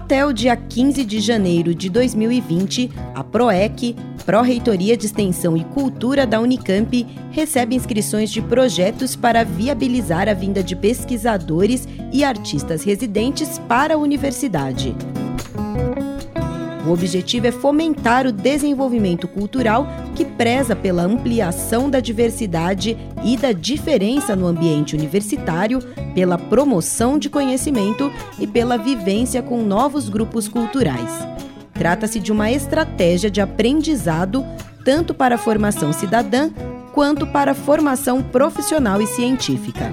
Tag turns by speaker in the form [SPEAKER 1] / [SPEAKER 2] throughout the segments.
[SPEAKER 1] Até o dia 15 de janeiro de 2020, a PROEC, Pró-Reitoria de Extensão e Cultura da Unicamp, recebe inscrições de projetos para viabilizar a vinda de pesquisadores e artistas residentes para a universidade. O objetivo é fomentar o desenvolvimento cultural que preza pela ampliação da diversidade e da diferença no ambiente universitário, pela promoção de conhecimento e pela vivência com novos grupos culturais. Trata-se de uma estratégia de aprendizado tanto para a formação cidadã quanto para a formação profissional e científica.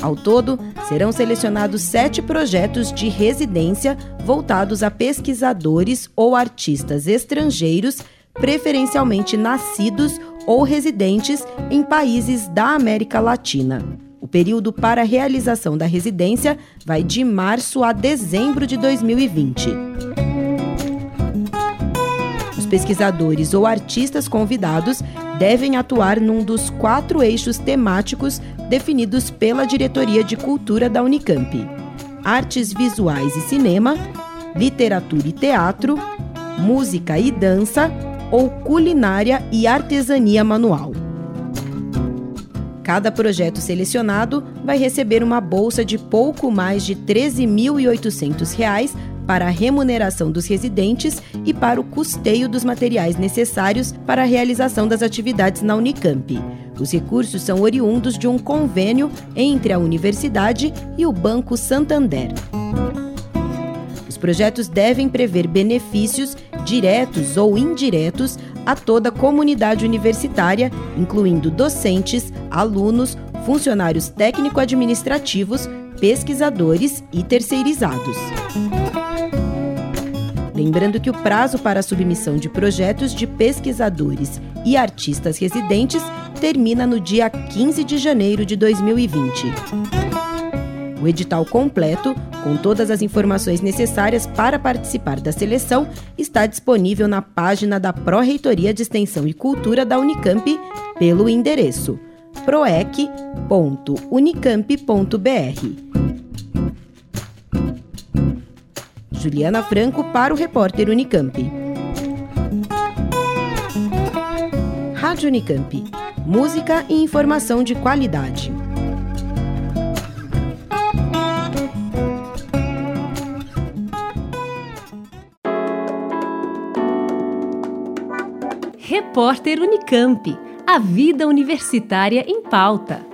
[SPEAKER 1] Ao todo, serão selecionados sete projetos de residência voltados a pesquisadores ou artistas estrangeiros, preferencialmente nascidos ou residentes em países da América Latina. O período para realização da residência vai de março a dezembro de 2020 pesquisadores ou artistas convidados devem atuar num dos quatro eixos temáticos definidos pela Diretoria de Cultura da Unicamp: artes visuais e cinema, literatura e teatro, música e dança ou culinária e artesania manual. Cada projeto selecionado vai receber uma bolsa de pouco mais de R$ 13.800 para a remuneração dos residentes e para o custeio dos materiais necessários para a realização das atividades na Unicamp. Os recursos são oriundos de um convênio entre a universidade e o Banco Santander. Os projetos devem prever benefícios diretos ou indiretos a toda a comunidade universitária, incluindo docentes, alunos, funcionários técnico-administrativos, pesquisadores e terceirizados. Lembrando que o prazo para a submissão de projetos de pesquisadores e artistas residentes termina no dia 15 de janeiro de 2020. O edital completo, com todas as informações necessárias para participar da seleção, está disponível na página da Pró-Reitoria de Extensão e Cultura da Unicamp pelo endereço proec.unicamp.br. Juliana Franco para o repórter Unicamp. Rádio Unicamp. Música e informação de qualidade.
[SPEAKER 2] Repórter Unicamp. A vida universitária em pauta.